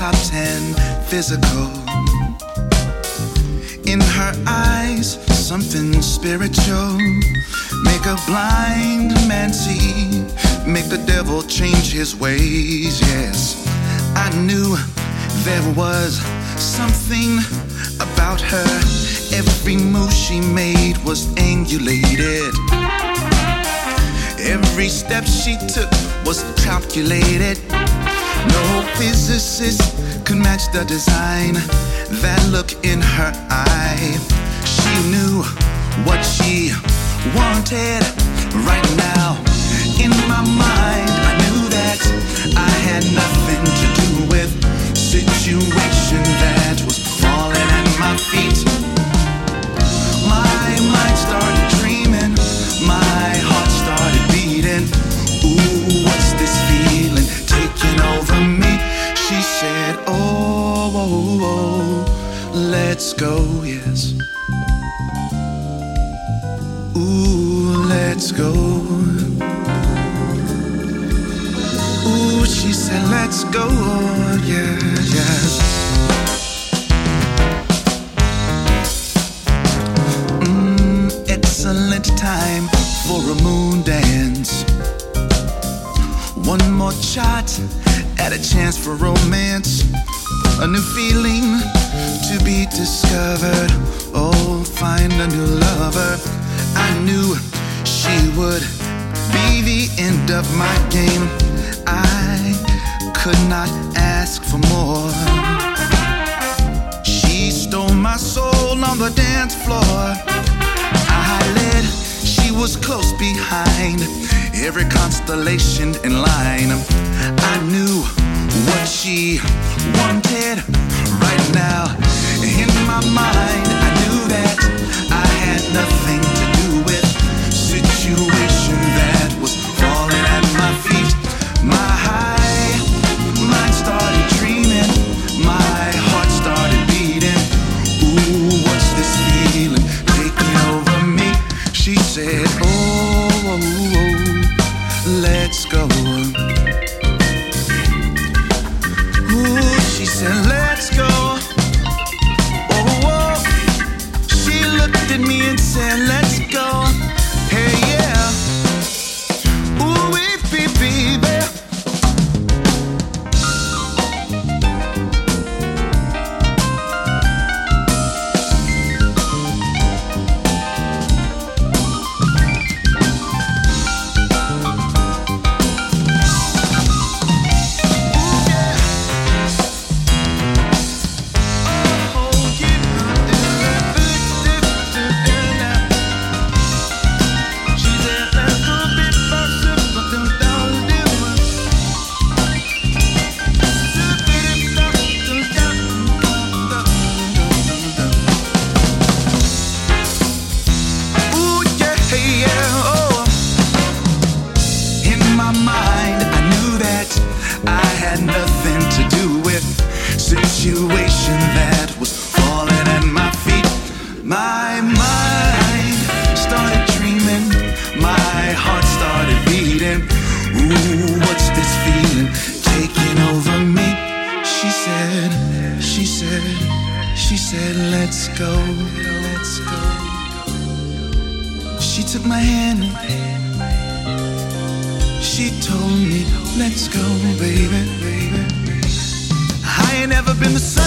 top ten physical. In her eyes, something spiritual. Make a blind man see, make the devil change his ways. Yes, I knew there was something about her. Every move she made was angulated. Every step she took was calculated. No physicist could match the design, that look in her eye. She knew what she wanted right now. In my mind, let's go, yes. Ooh, let's go. Ooh, she said, let's go, yeah, yes. Mm, excellent time for a moon dance. One more shot at a chance for romance. A new feeling to be discovered. Oh, find a new lover. I knew she would be the end of my game. I could not ask for more. She stole my soul on the dance floor. I led, she was close behind. Every constellation in line. I knew what she wanted right now. Ooh, situation that was falling at my feet. My mind started dreaming, my heart started beating. Ooh, what's this feeling taking over me? She said, she said, she said, let's go, let's go. She took my hand. She told me, let's go, baby, baby. I ain't never been the same.